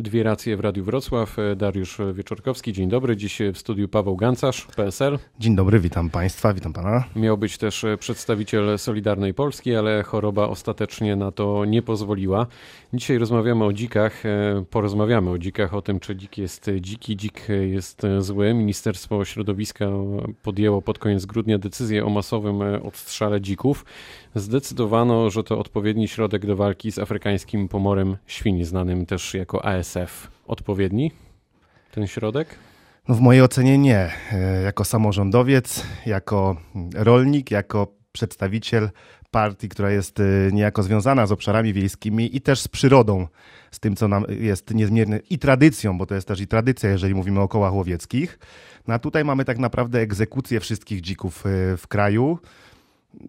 Dwie racje w Radiu Wrocław. Dariusz Wieczorkowski, dzień dobry. Dziś w studiu Paweł Gancarz, PSL. Dzień dobry, witam Państwa, witam Pana. Miał być też przedstawiciel Solidarnej Polski, ale choroba ostatecznie na to nie pozwoliła. Dzisiaj rozmawiamy o dzikach, porozmawiamy o dzikach, o tym, czy dzik jest dziki, dzik jest zły. Ministerstwo Środowiska podjęło pod koniec grudnia decyzję o masowym odstrzale dzików. Zdecydowano, że to odpowiedni środek do walki z afrykańskim pomorem świni, znanym też jako ASF. Odpowiedni ten środek? No w mojej ocenie nie. E, jako samorządowiec, jako rolnik, jako przedstawiciel partii, która jest e, niejako związana z obszarami wiejskimi i też z przyrodą, z tym, co nam jest niezmiernie i tradycją, bo to jest też i tradycja, jeżeli mówimy o kołach łowieckich. No a tutaj mamy tak naprawdę egzekucję wszystkich dzików e, w kraju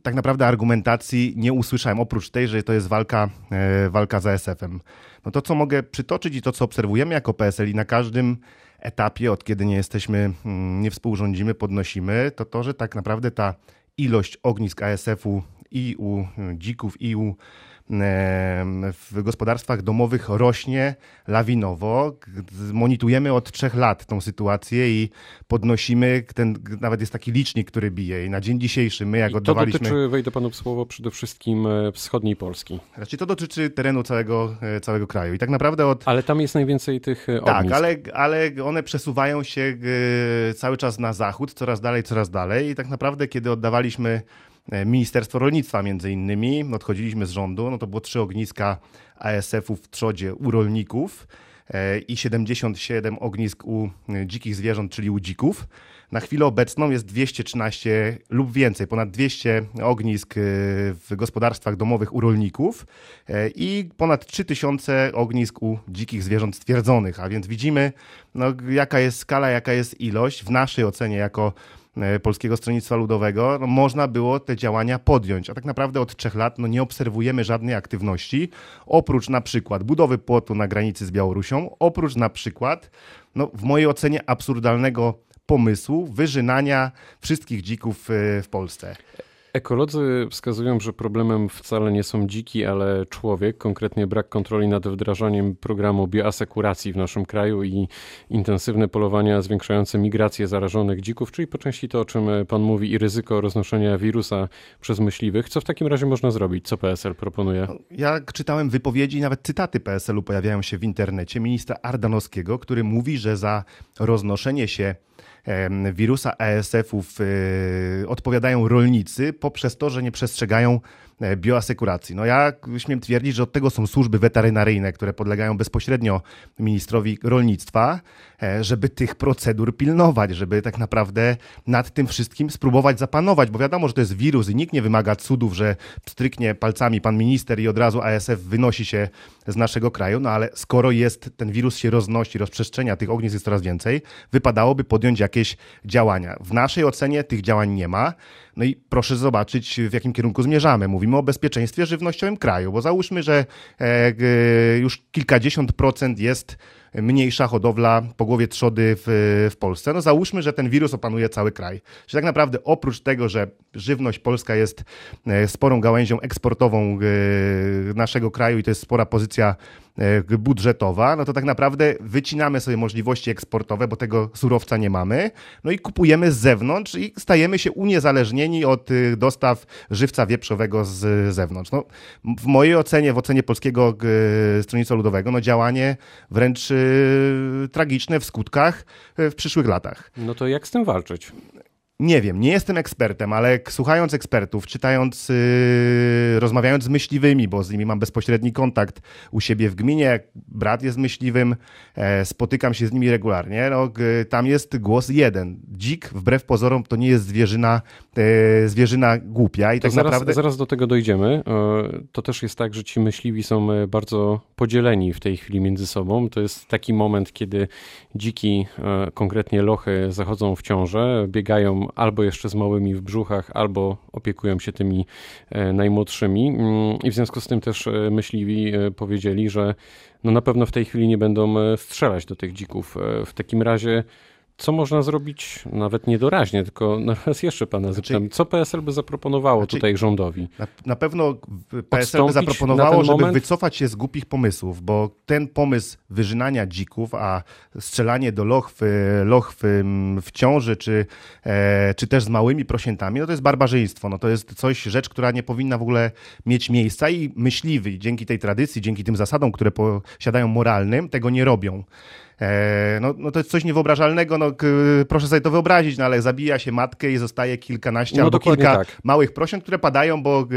tak naprawdę argumentacji nie usłyszałem, oprócz tej, że to jest walka, e, walka za SF-em. No to, co mogę przytoczyć i to, co obserwujemy jako PSL i na każdym etapie, od kiedy nie jesteśmy, mm, nie współrządzimy, podnosimy, to to, że tak naprawdę ta ilość ognisk ASF-u i u dzików, i u w gospodarstwach domowych rośnie lawinowo. Monitorujemy od trzech lat tą sytuację i podnosimy, ten, nawet jest taki licznik, który bije i na dzień dzisiejszy my jak I oddawaliśmy... to dotyczy, wejdę panu w słowo, przede wszystkim e, wschodniej Polski. Znaczy to dotyczy terenu całego, e, całego kraju i tak naprawdę od... Ale tam jest najwięcej tych e, ognisk. Tak, ale, ale one przesuwają się cały czas na zachód, coraz dalej, coraz dalej i tak naprawdę kiedy oddawaliśmy Ministerstwo Rolnictwa między innymi. Odchodziliśmy z rządu, no to było trzy ogniska ASF-u w trzodzie u rolników e, i 77 ognisk u e, dzikich zwierząt, czyli u dzików. Na chwilę obecną jest 213 lub więcej, ponad 200 ognisk w gospodarstwach domowych u rolników i ponad 3000 ognisk u dzikich zwierząt stwierdzonych. A więc widzimy, no, jaka jest skala, jaka jest ilość. W naszej ocenie, jako E, Polskiego Stronnictwa Ludowego, no, można było te działania podjąć. A tak naprawdę od trzech lat no, nie obserwujemy żadnej aktywności, oprócz na przykład budowy płotu na granicy z Białorusią, oprócz na przykład, no, w mojej ocenie, absurdalnego pomysłu wyżynania wszystkich dzików e, w Polsce. Ekolodzy wskazują, że problemem wcale nie są dziki, ale człowiek, konkretnie brak kontroli nad wdrażaniem programu bioasekuracji w naszym kraju i intensywne polowania zwiększające migrację zarażonych dzików, czyli po części to, o czym pan mówi, i ryzyko roznoszenia wirusa przez myśliwych. Co w takim razie można zrobić? Co PSL proponuje? Ja czytałem wypowiedzi, nawet cytaty PSL-u pojawiają się w internecie, ministra Ardanowskiego, który mówi, że za roznoszenie się wirusa ASF-ów y, odpowiadają rolnicy poprzez to, że nie przestrzegają E, bioasekuracji. No ja śmiem twierdzić, że od tego są służby weterynaryjne, które podlegają bezpośrednio ministrowi rolnictwa, e, żeby tych procedur pilnować, żeby tak naprawdę nad tym wszystkim spróbować zapanować, bo wiadomo, że to jest wirus i nikt nie wymaga cudów, że stryknie palcami pan minister i od razu ASF wynosi się z naszego kraju, no ale skoro jest, ten wirus się roznosi, rozprzestrzenia, tych ognisk jest coraz więcej, wypadałoby podjąć jakieś działania. W naszej ocenie tych działań nie ma. No i proszę zobaczyć, w jakim kierunku zmierzamy. Mówimy o bezpieczeństwie żywnościowym kraju, bo załóżmy, że e, już kilkadziesiąt procent jest mniejsza hodowla po głowie trzody w, w Polsce. No załóżmy, że ten wirus opanuje cały kraj. Czyli tak naprawdę oprócz tego, że żywność polska jest e, sporą gałęzią eksportową e, naszego kraju i to jest spora pozycja budżetowa, no to tak naprawdę wycinamy sobie możliwości eksportowe, bo tego surowca nie mamy, no i kupujemy z zewnątrz i stajemy się uniezależnieni od dostaw żywca wieprzowego z zewnątrz. No, w mojej ocenie, w ocenie Polskiego Stronnictwa Ludowego, no działanie wręcz tragiczne w skutkach w przyszłych latach. No to jak z tym walczyć? Nie wiem, nie jestem ekspertem, ale słuchając ekspertów, czytając, yy, rozmawiając z myśliwymi, bo z nimi mam bezpośredni kontakt u siebie w gminie, brat jest myśliwym, e, spotykam się z nimi regularnie, no, tam jest głos jeden. Dzik, wbrew pozorom, to nie jest zwierzyna, e, zwierzyna głupia i to tak zaraz, naprawdę... Zaraz do tego dojdziemy. E, to też jest tak, że ci myśliwi są e, bardzo podzieleni w tej chwili między sobą. To jest taki moment, kiedy dziki, konkretnie lochy, zachodzą w ciążę, biegają albo jeszcze z małymi w brzuchach, albo opiekują się tymi e, najmłodszymi. Mm, I w związku z tym też e, myśliwi e, powiedzieli, że no na pewno w tej chwili nie będą strzelać do tych dzików. W takim razie co można zrobić, nawet niedoraźnie, tylko raz jeszcze pana znaczy, zapytam, co PSL by zaproponowało znaczy, tutaj rządowi? Na, na pewno PSL by zaproponowało, żeby moment? wycofać się z głupich pomysłów, bo ten pomysł wyżynania dzików, a strzelanie do lochwy, lochwy w ciąży, czy, e, czy też z małymi prosiętami, no to jest barbarzyństwo. No to jest coś, rzecz, która nie powinna w ogóle mieć miejsca i myśliwy dzięki tej tradycji, dzięki tym zasadom, które posiadają moralnym, tego nie robią. E, no, no to jest coś niewyobrażalnego, no, proszę sobie to wyobrazić, no ale zabija się matkę i zostaje kilkanaście no, albo kilka tak. małych prosiąt, które padają, bo,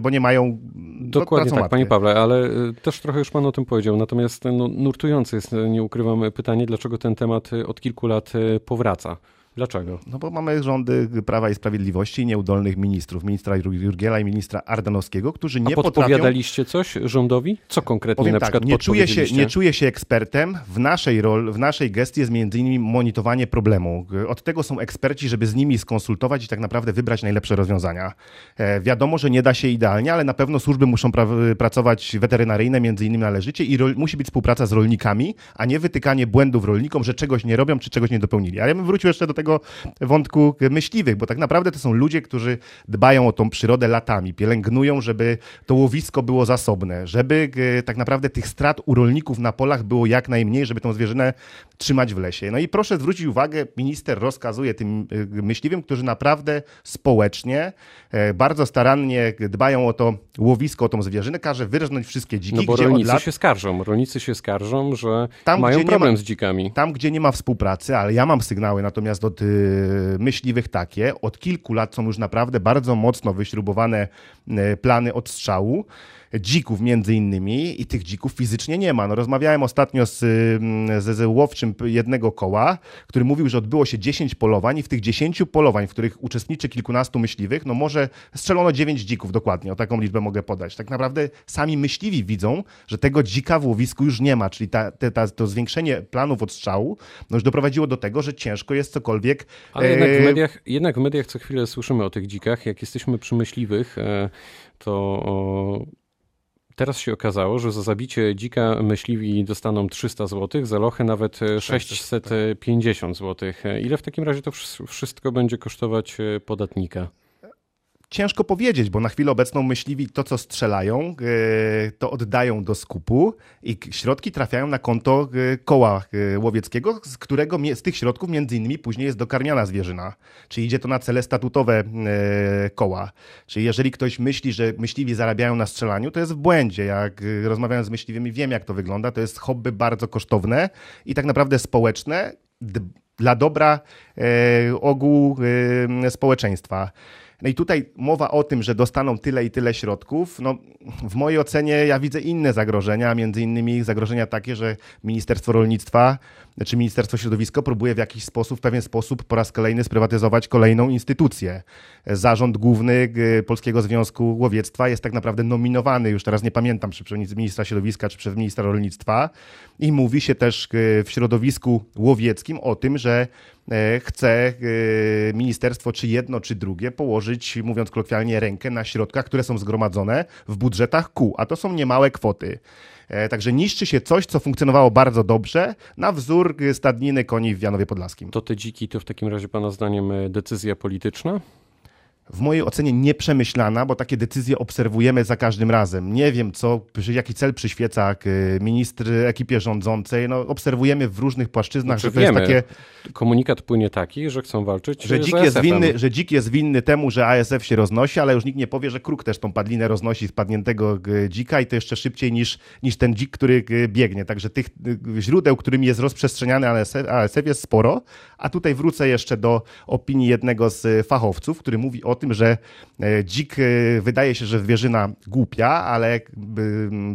bo nie mają Dokładnie tak, matkę. panie Pawle, ale y, też trochę już pan o tym powiedział, natomiast no, nurtujące jest, nie ukrywam, pytanie, dlaczego ten temat od kilku lat powraca. Dlaczego? No bo mamy rządy Prawa i Sprawiedliwości i nieudolnych ministrów, ministra Jurgiela i ministra Ardanowskiego, którzy nie A podpowiadaliście coś rządowi? Co konkretnie Powiem na tak, przykład nie czuję, się, nie czuję się ekspertem. W naszej, rol, w naszej gestii jest między innymi monitorowanie problemu. Od tego są eksperci, żeby z nimi skonsultować i tak naprawdę wybrać najlepsze rozwiązania. E, wiadomo, że nie da się idealnie, ale na pewno służby muszą pra- pracować weterynaryjne między innymi należycie i musi być współpraca z rolnikami, a nie wytykanie błędów rolnikom, że czegoś nie robią czy czegoś nie dopełnili. Ale ja bym wrócił jeszcze do tego tego wątku myśliwych, bo tak naprawdę to są ludzie, którzy dbają o tą przyrodę latami, pielęgnują, żeby to łowisko było zasobne, żeby e, tak naprawdę tych strat u rolników na polach było jak najmniej, żeby tą zwierzynę trzymać w lesie. No i proszę zwrócić uwagę, minister rozkazuje tym e, myśliwym, którzy naprawdę społecznie, e, bardzo starannie dbają o to łowisko, o tą zwierzynę, każe wyrżnąć wszystkie dziki. No bo rolnicy lat... się skarżą, rolnicy się skarżą, że tam, mają problem ma, z dzikami. Tam, gdzie nie ma współpracy, ale ja mam sygnały natomiast od y, myśliwych takie, od kilku lat są już naprawdę bardzo mocno wyśrubowane y, plany odstrzału dzików między innymi i tych dzików fizycznie nie ma. No, rozmawiałem ostatnio z, z, z łowczym jednego koła, który mówił, że odbyło się 10 polowań i w tych 10 polowań, w których uczestniczy kilkunastu myśliwych, no może strzelono 9 dzików dokładnie, o taką liczbę mogę podać. Tak naprawdę sami myśliwi widzą, że tego dzika w łowisku już nie ma, czyli ta, ta, to zwiększenie planów odstrzału no już doprowadziło do tego, że ciężko jest cokolwiek... Ale jednak w e, mediach, jednak w mediach co chwilę słyszymy o tych dzikach. Jak jesteśmy przy myśliwych, e, to Teraz się okazało, że za zabicie dzika myśliwi dostaną 300 zł, za lochy nawet 650 zł. Ile w takim razie to wszystko będzie kosztować e, podatnika? Ciężko powiedzieć, bo na chwilę obecną myśliwi to, co strzelają, e, to oddają do skupu i środki trafiają na konto e, koła e, łowieckiego, z którego z tych środków między innymi później jest dokarmiana zwierzyna. Czyli idzie to na cele statutowe koła. Czyli jeżeli ktoś myśli, że myśliwi zarabiają na strzelaniu, to jest w błędzie. Jak rozmawiałem z myśliwymi, wiem jak to wygląda. To jest hobby bardzo kosztowne i tak naprawdę społeczne dla dobra ogółu społeczeństwa. No i tutaj mowa o tym, że dostaną tyle i tyle środków, no w mojej ocenie ja widzę inne zagrożenia, między innymi zagrożenia takie, że Ministerstwo Rolnictwa czy Ministerstwo Środowiska próbuje w jakiś sposób, w pewien sposób po raz kolejny sprywatyzować kolejną instytucję. Zarząd Główny Polskiego Związku Łowiectwa jest tak naprawdę nominowany, już teraz nie pamiętam, czy przez ministra środowiska, czy przez ministra rolnictwa i mówi się też w środowisku łowieckim o tym, że e, chce e, ministerstwo, czy jedno, czy drugie, położyć, mówiąc kolokwialnie, rękę na środkach, które są zgromadzone w budżetach kół, a to są niemałe kwoty. E, także niszczy się coś, co funkcjonowało bardzo dobrze, na wzór stadniny koni w Janowie Podlaskim. To te dziki to w takim razie Pana zdaniem decyzja polityczna? W mojej ocenie nieprzemyślana, bo takie decyzje obserwujemy za każdym razem. Nie wiem, co, jaki cel przyświeca ministr ekipie rządzącej. No, obserwujemy w różnych płaszczyznach, znaczy, że to wiemy. jest takie... Komunikat płynie taki, że chcą walczyć że dzik, jest winny, że dzik jest winny temu, że ASF się roznosi, ale już nikt nie powie, że kruk też tą padlinę roznosi spadniętego dzika i to jeszcze szybciej niż, niż ten dzik, który biegnie. Także tych źródeł, którymi jest rozprzestrzeniany ASF, ASF jest sporo. A tutaj wrócę jeszcze do opinii jednego z fachowców, który mówi o tym, że e, dzik e, wydaje się, że zwierzyna głupia, ale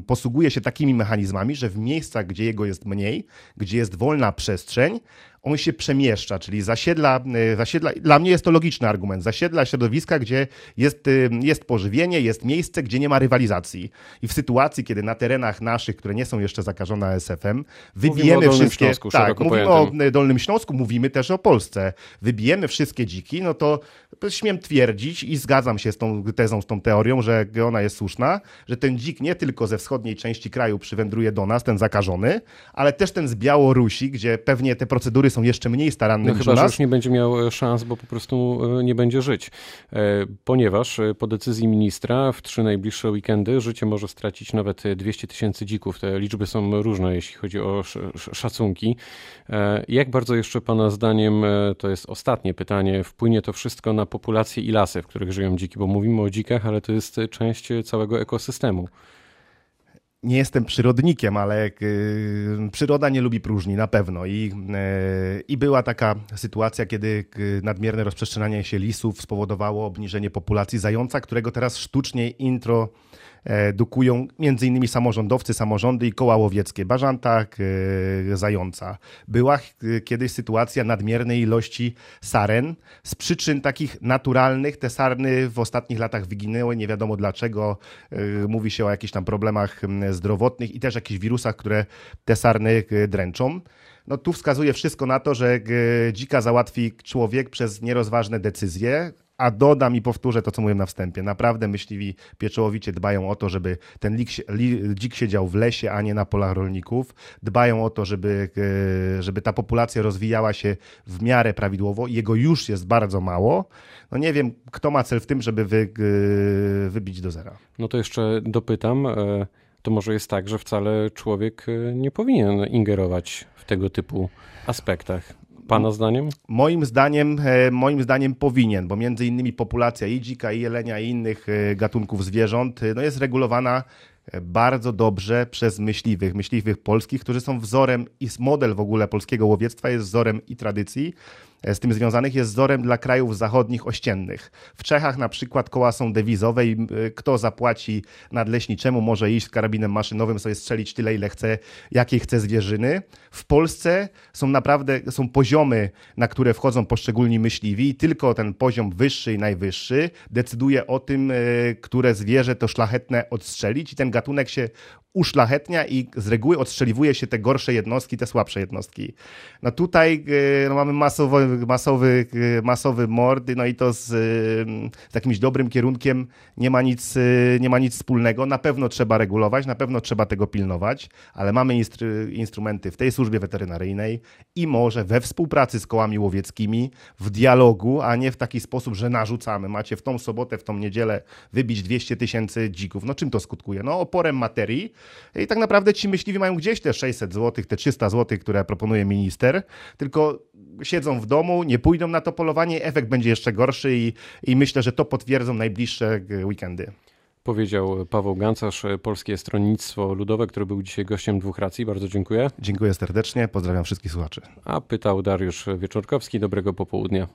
posługuje się takimi mechanizmami, że w miejscach, gdzie jego jest mniej, gdzie jest wolna przestrzeń, on się przemieszcza, czyli zasiedla, y, zasiedla, dla mnie jest to logiczny argument, zasiedla środowiska, gdzie jest, y, jest pożywienie, jest miejsce, gdzie nie ma rywalizacji. I w sytuacji, kiedy na terenach naszych, które nie są jeszcze zakażone ASF-em, wybijemy wszystkie... Śląsku, tak, mówimy pojętym. o Dolnym Śląsku, mówimy też o Polsce. Wybijemy wszystkie dziki, no to śmiem twierdzić i zgadzam się z tą tezą, z tą teorią, że ona jest słuszna, że ten dzik nie tylko ze wschodniej części kraju przywędruje do nas, ten zakażony, ale też ten z Białorusi, gdzie pewnie te procedury są jeszcze mniej staranne no niż chyba, nas. że już nie będzie miał szans, bo po prostu nie będzie żyć. Ponieważ po decyzji ministra w trzy najbliższe weekendy życie może stracić nawet 200 tysięcy dzików. Te liczby są różne, jeśli chodzi o szacunki. Jak bardzo jeszcze Pana zdaniem, to jest ostatnie pytanie, wpłynie to wszystko na populację i lasy, w których żyją dziki? Bo mówimy o dzikach, ale to jest część całego ekosystemu nie jestem przyrodnikiem, ale y, przyroda nie lubi próżni na pewno. I, y, I była taka sytuacja, kiedy y, nadmierne rozprzestrzenianie się lisów spowodowało obniżenie populacji zająca, którego teraz sztucznie intro edukują między innymi samorządowcy, samorządy i koła łowieckie, Bażantak, Zająca. Była kiedyś sytuacja nadmiernej ilości saren. Z przyczyn takich naturalnych te sarny w ostatnich latach wyginęły, nie wiadomo dlaczego. Mówi się o jakichś tam problemach zdrowotnych i też jakichś wirusach, które te sarny dręczą. No tu wskazuje wszystko na to, że dzika załatwi człowiek przez nierozważne decyzje, a dodam i powtórzę to, co mówiłem na wstępie. Naprawdę myśliwi pieczołowicie dbają o to, żeby ten dzik siedział w lesie, a nie na polach rolników. Dbają o to, żeby, e, żeby ta populacja rozwijała się w miarę prawidłowo. Jego już jest bardzo mało. No nie wiem, kto ma cel w tym, żeby wy, e, wybić do zera. No to jeszcze dopytam. E, to może jest tak, że wcale człowiek nie powinien ingerować w tego typu aspektach. Pana zdaniem? Moim zdaniem, e, moim zdaniem powinien, bo między innymi populacja i dzika, i jelenia, i innych e, gatunków zwierząt e, no jest regulowana bardzo dobrze przez myśliwych, myśliwych polskich, którzy są wzorem i model w ogóle polskiego łowiectwa jest wzorem i tradycji, z tym związanych jest wzorem dla krajów zachodnich ościennych. W Czechach na przykład koła są dewizowe i e, kto zapłaci nadleśniczemu może iść z karabinem maszynowym sobie strzelić tyle ile chce, jakiej chce zwierzyny. W Polsce są naprawdę są poziomy, na które wchodzą poszczególni myśliwi i tylko ten poziom wyższy i najwyższy decyduje o tym, e, które zwierzę to szlachetne odstrzelić i ten gatunek się uszlachetnia i z reguły odstrzeliwuje się te gorsze jednostki, te słabsze jednostki. No tutaj no, mamy masowo, masowy, masowy mord, no i to z, z jakimś dobrym kierunkiem nie ma, nic, nie ma nic wspólnego. Na pewno trzeba regulować, na pewno trzeba tego pilnować, ale mamy instru, instrumenty w tej służbie weterynaryjnej i może we współpracy z kołami łowieckimi, w dialogu, a nie w taki sposób, że narzucamy. Macie w tą sobotę, w tą niedzielę wybić 200 tysięcy dzików. No czym to skutkuje? No oporem materii i tak naprawdę ci myśliwi mają gdzieś te 600 zł, te 300 zł, które proponuje minister, tylko siedzą w domu, nie pójdą na to polowanie, efekt będzie jeszcze gorszy i, i myślę, że to potwierdzą najbliższe weekendy. Powiedział Paweł Gancarz, Polskie Stronnictwo Ludowe, który był dzisiaj gościem dwóch racji. Bardzo dziękuję. Dziękuję serdecznie, pozdrawiam wszystkich słuchaczy. A pytał Dariusz Wieczorkowski. Dobrego popołudnia.